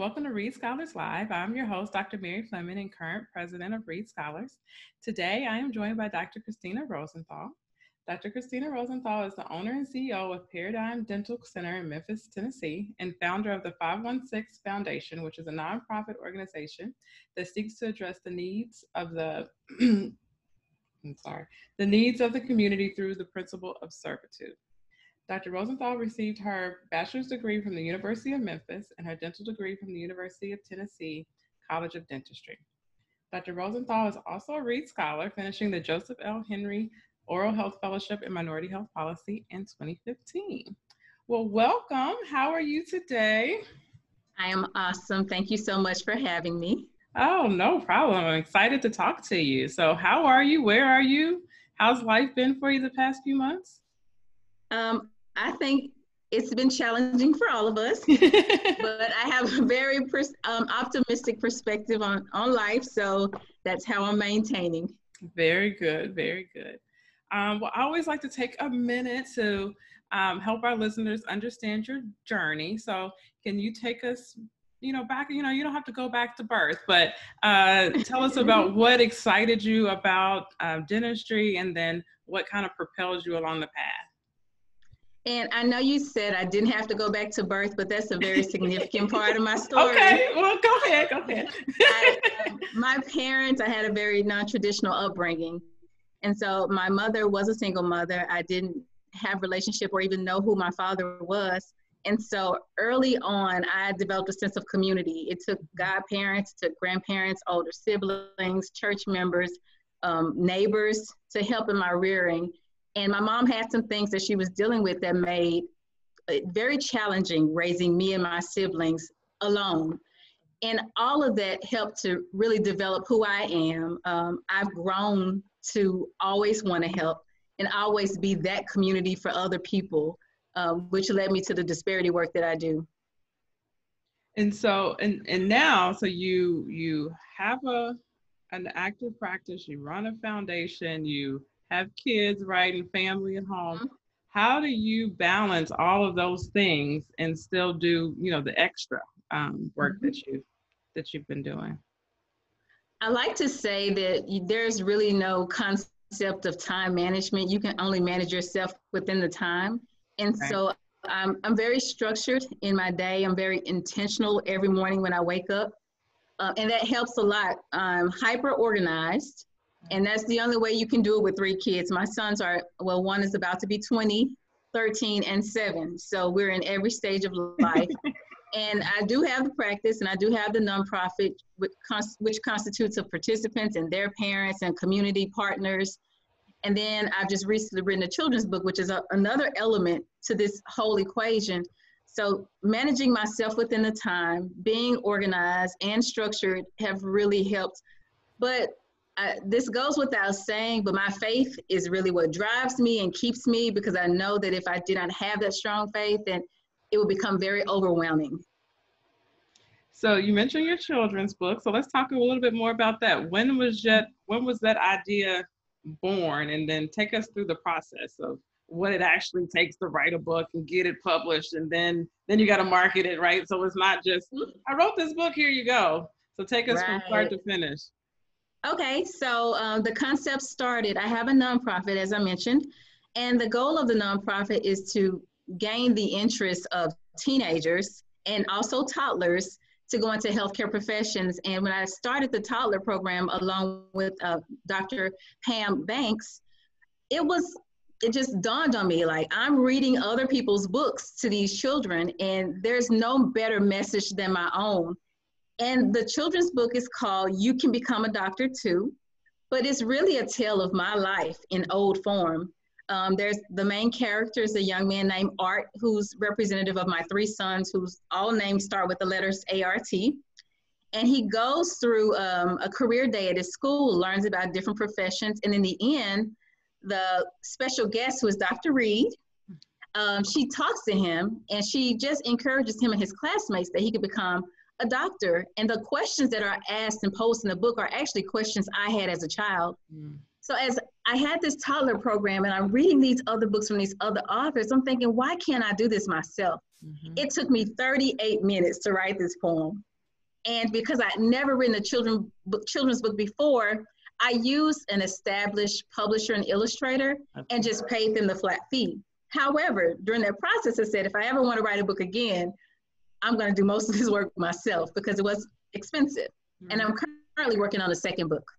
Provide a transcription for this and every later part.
welcome to Reede Scholars Live. I'm your host, Dr. Mary Fleming, and current president of Reede Scholars. Today, I am joined by Dr. Christina Rosenthal. Dr. Christina Rosenthal is the owner and CEO of Paradigm Dental Center in Memphis, Tennessee, and founder of the 516 Foundation, which is a nonprofit organization that seeks to address the needs of the I'm sorry, the needs of the community through the principle of servitude. Dr. Rosenthal received her bachelor's degree from the University of Memphis and her dental degree from the University of Tennessee College of Dentistry. Dr. Rosenthal is also a Reede Scholar, finishing the Joseph L. Henry Oral Health Fellowship in Minority Health Policy in 2015. Well, welcome. How are you today? I am awesome. Thank you so much for having me. Oh, no problem. I'm excited to talk to you. So, how are you? Where are you? How's life been for you the past few months? Um, I think it's been challenging for all of us, but I have a very pers- um, optimistic perspective on, on life. So that's how I'm maintaining. Very good. Very good. Um, well, I always like to take a minute to um, help our listeners understand your journey. So, can you take us, you know, back? You know, you don't have to go back to birth, but uh, tell us about what excited you about uh, dentistry, and then what kind of propelled you along the path. And I know you said I didn't have to go back to birth, but that's a very significant part of my story. Okay, well, go ahead, go ahead. I, um, my parents, I had a very non-traditional upbringing. And so my mother was a single mother. I didn't have relationship or even know who my father was. And so early on, I developed a sense of community. It took godparents, took grandparents, older siblings, church members, um, neighbors to help in my rearing. And my mom had some things that she was dealing with that made it very challenging raising me and my siblings alone. And all of that helped to really develop who I am. Um, I've grown to always want to help and always be that community for other people, um, which led me to the disparity work that I do. And so, and and now, so you you have a an active practice, you run a foundation, you have kids, right, and family at home. Mm-hmm. How do you balance all of those things and still do, you know, the extra um, work mm-hmm. that you that you've been doing? I like to say that there's really no concept of time management. You can only manage yourself within the time. And right. so I'm, I'm very structured in my day. I'm very intentional every morning when I wake up. Uh, and that helps a lot. I'm hyper organized. And that's the only way you can do it with three kids. My sons are, well, one is about to be 20, 13, and seven. So we're in every stage of life. and I do have the practice and I do have the nonprofit, which, which constitutes of participants and their parents and community partners. And then I've just recently written a children's book, which is a, another element to this whole equation. So managing myself within the time, being organized and structured have really helped. But I, this goes without saying, but my faith is really what drives me and keeps me because I know that if I did not have that strong faith, then it would become very overwhelming. So you mentioned your children's book. So let's talk a little bit more about that. When was that? When was that idea born? And then take us through the process of what it actually takes to write a book and get it published, and then then you got to market it, right? So it's not just. I wrote this book, here you go. So take us right. from start to finish. Okay, so um, the concept started. I have a nonprofit, as I mentioned, and the goal of the nonprofit is to gain the interest of teenagers and also toddlers to go into healthcare professions. And when I started the toddler program along with uh, Dr. Pam Banks, it was it just dawned on me like I'm reading other people's books to these children, and there's no better message than my own. And the children's book is called You Can Become a Doctor Too, but it's really a tale of my life in old form. Um, there's the main character is a young man named Art, who's representative of my three sons, whose all names start with the letters ART. And he goes through um, a career day at his school, learns about different professions, and in the end, the special guest, is Dr. Reed, um, she talks to him and she just encourages him and his classmates that he could become a doctor. And the questions that are asked and posed in the book are actually questions I had as a child. Mm. So as I had this toddler program and I'm reading these other books from these other authors, I'm thinking, why can't I do this myself? Mm-hmm. It took me 38 minutes to write this poem. And because I'd never written a children book, children's book before, I used an established publisher and illustrator and just paid them the flat fee. However, during that process, I said, if I ever want to write a book again, I'm going to do most of this work myself because it was expensive. Mm-hmm. And I'm currently working on a second book.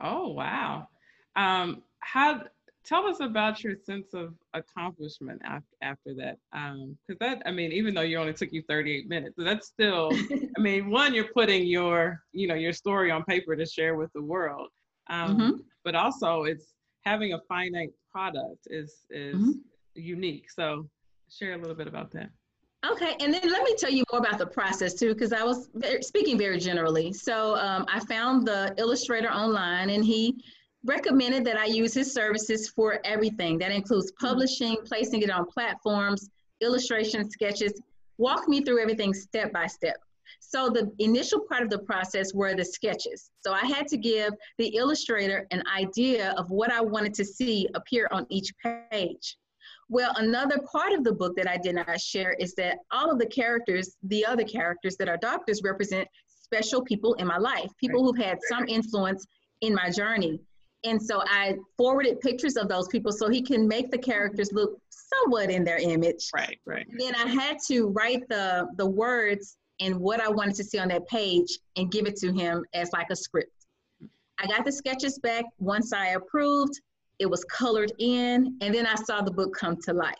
Oh, wow. Um, how, tell us about your sense of accomplishment after, after that. Because um, that, I mean, even though you only took you 38 minutes, that's still, I mean, one, you're putting your, you know, your story on paper to share with the world. Um, mm-hmm. But also it's having a finite product is, is mm-hmm. unique. So share a little bit about that. Okay, and then let me tell you more about the process too, because I was very, speaking very generally. So um, I found the illustrator online, and he recommended that I use his services for everything. That includes mm-hmm. publishing, placing it on platforms, illustration sketches. Walk me through everything step by step. So the initial part of the process were the sketches. So I had to give the illustrator an idea of what I wanted to see appear on each page. Well, another part of the book that I did not share is that all of the characters, the other characters that are doctors, represent special people in my life, people who've had some influence in my journey. And so I forwarded pictures of those people so he can make the characters look somewhat in their image. Right, right. And then I had to write the the words and what I wanted to see on that page and give it to him as like a script. I got the sketches back once I approved it was colored in, and then I saw the book come to life.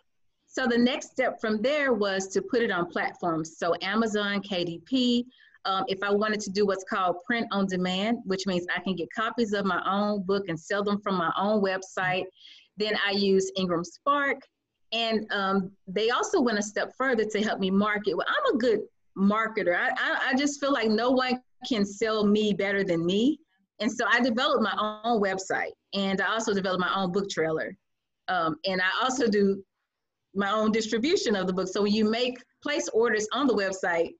So the next step from there was to put it on platforms. So Amazon, KDP. Um, if I wanted to do what's called print on demand, which means I can get copies of my own book and sell them from my own website. Then I use Ingram Spark. And um, they also went a step further to help me market. Well, I'm a good marketer. I, I, I just feel like no one can sell me better than me. And so I developed my own website and I also developed my own book trailer. Um, and I also do my own distribution of the book. So when you make place orders on the website,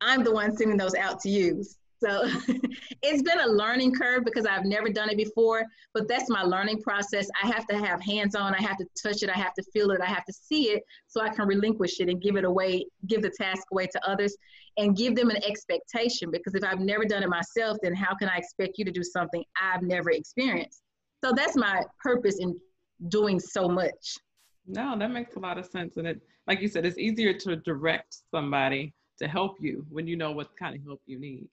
I'm the one sending those out to you. So it's been a learning curve because I've never done it before, but that's my learning process. I have to have hands on, I have to touch it, I have to feel it, I have to see it so I can relinquish it and give it away, give the task away to others and give them an expectation because if I've never done it myself, then how can I expect you to do something I've never experienced? So that's my purpose in doing so much. No, that makes a lot of sense. And it, like you said, it's easier to direct somebody to help you when you know what kind of help you need.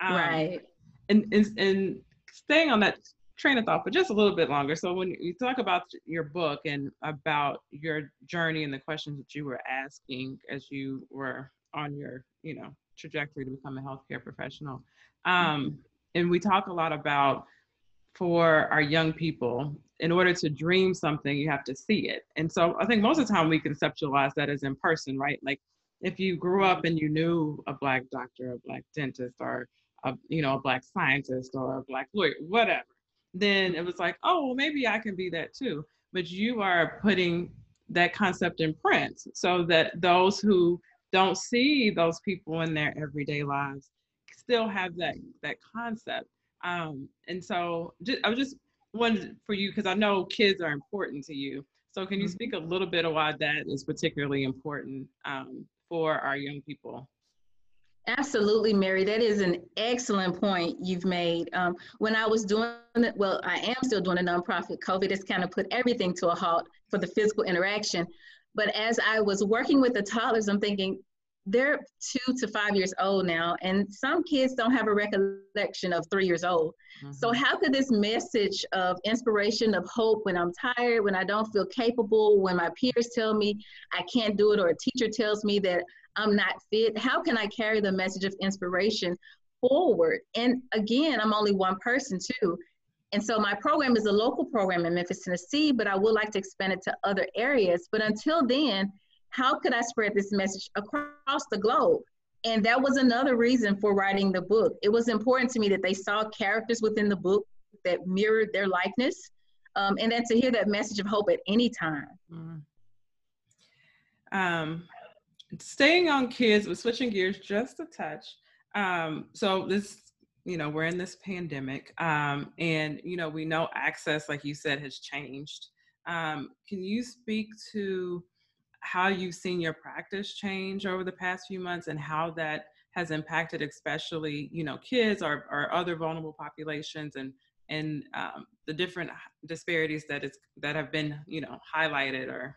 Um, right. And, and, and staying on that train of thought for just a little bit longer. So when you talk about your book and about your journey and the questions that you were asking as you were on your, you know, trajectory to become a healthcare professional, um, mm-hmm. and we talk a lot about for our young people, in order to dream something, you have to see it. And so I think most of the time we conceptualize that as in person, right? Like if you grew up and you knew a black doctor, a black dentist, or a you know a black scientist or a black lawyer, whatever, then it was like, oh, well, maybe I can be that too. But you are putting that concept in print so that those who don't see those people in their everyday lives still have that that concept. Um, and so just, I was just wanted for you because I know kids are important to you. So can you mm-hmm. speak a little bit of why that is particularly important um, for our young people? Absolutely, Mary. That is an excellent point you've made. Um, when I was doing it, well, I am still doing a nonprofit. COVID has kind of put everything to a halt for the physical interaction. But as I was working with the toddlers, I'm thinking they're two to five years old now, and some kids don't have a recollection of three years old. Mm-hmm. So, how could this message of inspiration, of hope, when I'm tired, when I don't feel capable, when my peers tell me I can't do it, or a teacher tells me that I'm not fit, how can I carry the message of inspiration forward? And again, I'm only one person too. And so my program is a local program in Memphis, Tennessee, but I would like to expand it to other areas. But until then, how could I spread this message across the globe? And that was another reason for writing the book. It was important to me that they saw characters within the book that mirrored their likeness, um, and then to hear that message of hope at any time. Mm. Um, staying on kids, but switching gears just a touch. Um, so this, you know, we're in this pandemic, um, and you know, we know access, like you said, has changed. Um, can you speak to how you've seen your practice change over the past few months, and how that has impacted especially you know kids or, or other vulnerable populations and and um, the different disparities that is that have been you know highlighted or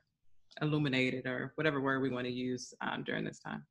illuminated or whatever word we want to use um, during this time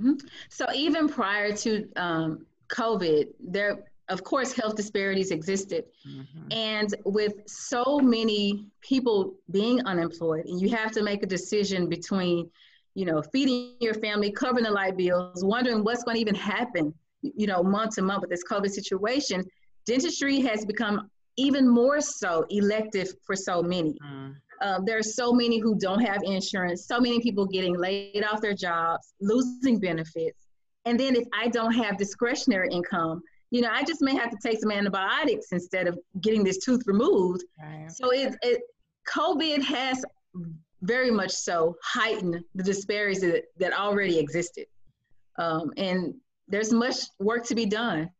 mm-hmm. so even prior to um, covid there of course health disparities existed mm-hmm. and with so many people being unemployed and you have to make a decision between you know feeding your family covering the light bills wondering what's going to even happen you know month to month with this covid situation dentistry has become even more so elective for so many. Mm. Um, there are so many who don't have insurance, so many people getting laid off their jobs, losing benefits. And then if I don't have discretionary income, you know, I just may have to take some antibiotics instead of getting this tooth removed. Right. So it, it, COVID has very much so heightened the disparities that, that already existed. Um, and there's much work to be done.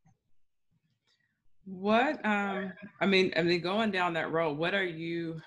What um I mean, I mean going down that road, what are you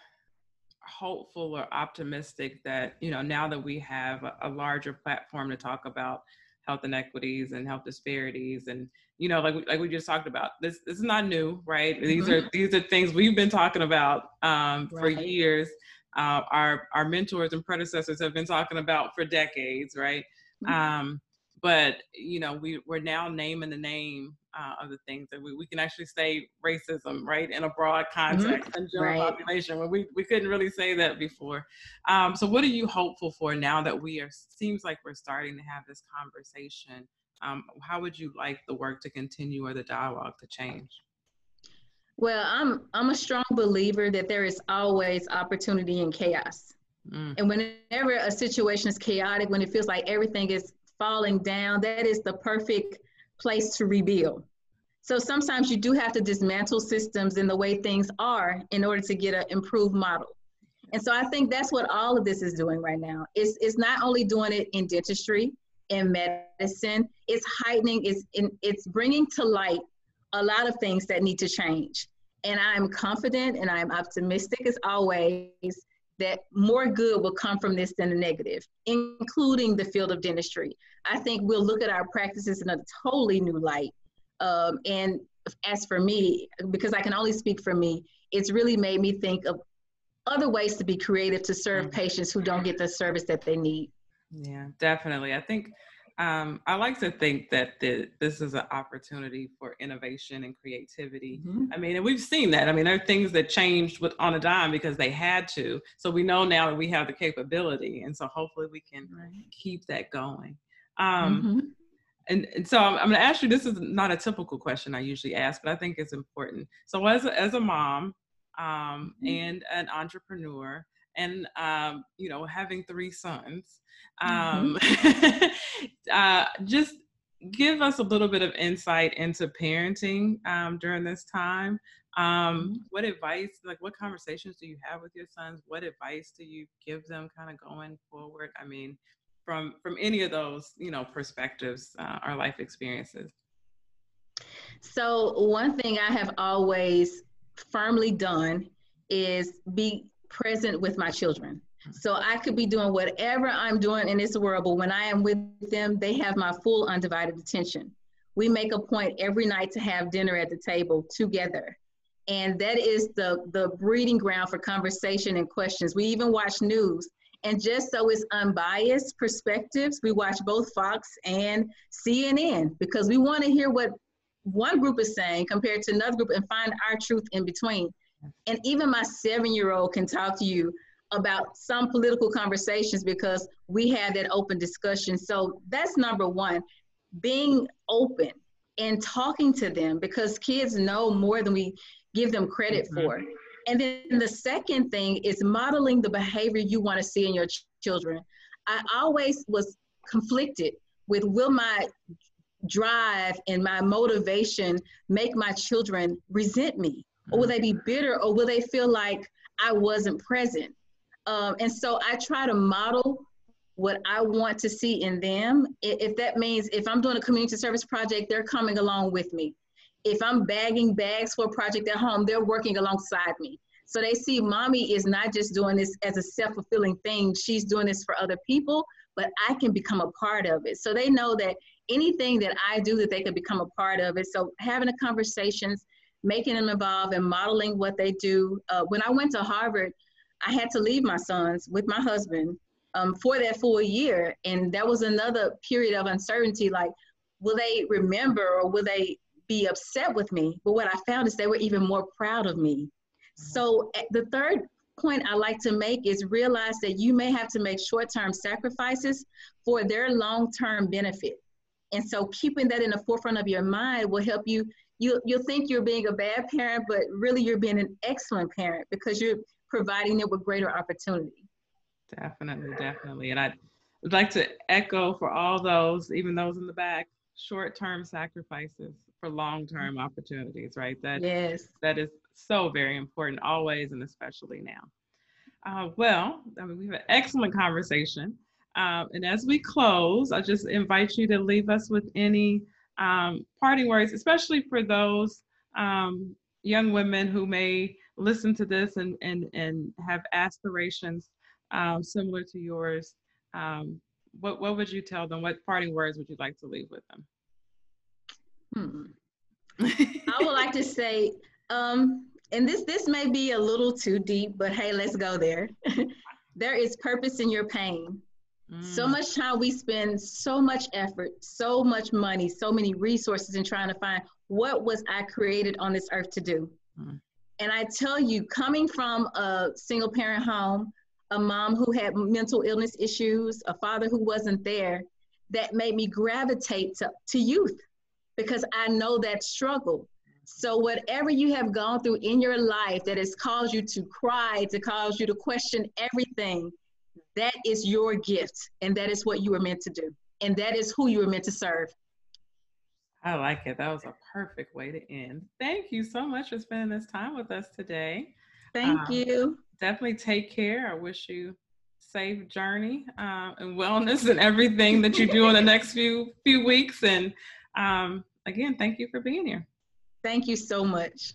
hopeful or optimistic that, you know, now that we have a, a larger platform to talk about health inequities and health disparities and you know like we, like we just talked about this this is not new right mm-hmm. these are these are things we've been talking about um, right. for years uh, our our mentors and predecessors have been talking about for decades right mm-hmm. um, but you know we we're now naming the name uh, of the things that we, we can actually say racism right in a broad mm-hmm. context mm-hmm. and general right. population when we, we couldn't really say that before um, so what are you hopeful for now that we are seems like we're starting to have this conversation um, how would you like the work to continue or the dialogue to change well i'm i'm a strong believer that there is always opportunity in chaos mm. and whenever a situation is chaotic when it feels like everything is falling down, that is the perfect place to rebuild. So sometimes you do have to dismantle systems and the way things are in order to get an improved model. And so I think that's what all of this is doing right now. It's, it's not only doing it in dentistry, in medicine, it's heightening, it's, in, it's bringing to light a lot of things that need to change. And I'm confident and I'm optimistic as always that more good will come from this than the negative, including the field of dentistry. I think we'll look at our practices in a totally new light. Um, and as for me, because I can only speak for me, it's really made me think of other ways to be creative to serve mm-hmm. patients who don't get the service that they need. Yeah, definitely. I think um, I like to think that the, this is an opportunity for innovation and creativity. Mm-hmm. I mean, and we've seen that. I mean, there are things that changed with on a dime because they had to. So we know now that we have the capability, and so hopefully we can right. keep that going. Um, mm-hmm. and, and, so I'm, I'm going to ask you. This is not a typical question I usually ask, but I think it's important. So as a, as a mom um, mm-hmm. and an entrepreneur, and um, you know, having three sons um, mm-hmm. uh, just give us a little bit of insight into parenting um, during this time. Um, mm-hmm. what advice, like what conversations do you have with your sons? What advice do you give them kind of going forward? I mean, from from any of those, you know, perspectives uh, or life experiences. So one thing I have always firmly done is be present with my children. Mm-hmm. So I could be doing whatever I'm doing in this world, but when I am with them, they have my full undivided attention. We make a point every night to have dinner at the table together. And that is the, the breeding ground for conversation and questions. We even watch news. And just so it's unbiased perspectives, we watch both Fox and CNN because we want to hear what one group is saying compared to another group and find our truth in between. And even my seven year old can talk to you about some political conversations because we had that open discussion. So that's number one, being open and talking to them because kids know more than we give them credit mm-hmm. for. And then the second thing is modeling the behavior you want to see in your ch- children. I always was conflicted with will my drive and my motivation make my children resent me? Or will mm-hmm. they be bitter? Or will they feel like I wasn't present? Um, and so I try to model what I want to see in them. If that means if I'm doing a community service project, they're coming along with me. If I'm bagging bags for a project at home, they're working alongside me. So they see mommy is not just doing this as a self fulfilling thing, she's doing this for other people, but I can become a part of it. So they know that anything that I do that they can become a part of it. So having the conversations, making them involved and modeling what they do. Uh, when I went to Harvard, I had to leave my sons with my husband um, for that full year. And that was another period of uncertainty. Like, will they remember or will they be upset with me? But what I found is they were even more proud of me. So eh, the third point I like to make is realize that you may have to make short-term sacrifices for their long-term benefit. And so keeping that in the forefront of your mind will help you. You you'll think you're being a bad parent, but really you're being an excellent parent because you're providing them with greater opportunity. Definitely, definitely. And I'd like to echo for all those, even those in the back, short-term sacrifices for long-term opportunities, right? That yes. that is so very important always and especially now. Uh, well, I mean, we have an excellent conversation. Um, and as we close, I just invite you to leave us with any um, parting words, especially for those um, young women who may listen to this and, and, and have aspirations um, similar to yours. Um, what, what would you tell them? What parting words would you like to leave with them? Hmm. I would like to say, um, and this this may be a little too deep, but hey, let's go there. there is purpose in your pain. Mm. So much time we spend, so much effort, so much money, so many resources in trying to find what was I created on this earth to do. Mm. And I tell you, coming from a single parent home, a mom who had mental illness issues, a father who wasn't there, that made me gravitate to, to youth because I know that struggle. So, whatever you have gone through in your life that has caused you to cry, to cause you to question everything, that is your gift. And that is what you were meant to do. And that is who you were meant to serve. I like it. That was a perfect way to end. Thank you so much for spending this time with us today. Thank um, you. Definitely take care. I wish you safe journey uh, and wellness and everything that you do in the next few few weeks. And um, again, thank you for being here. Thank you so much.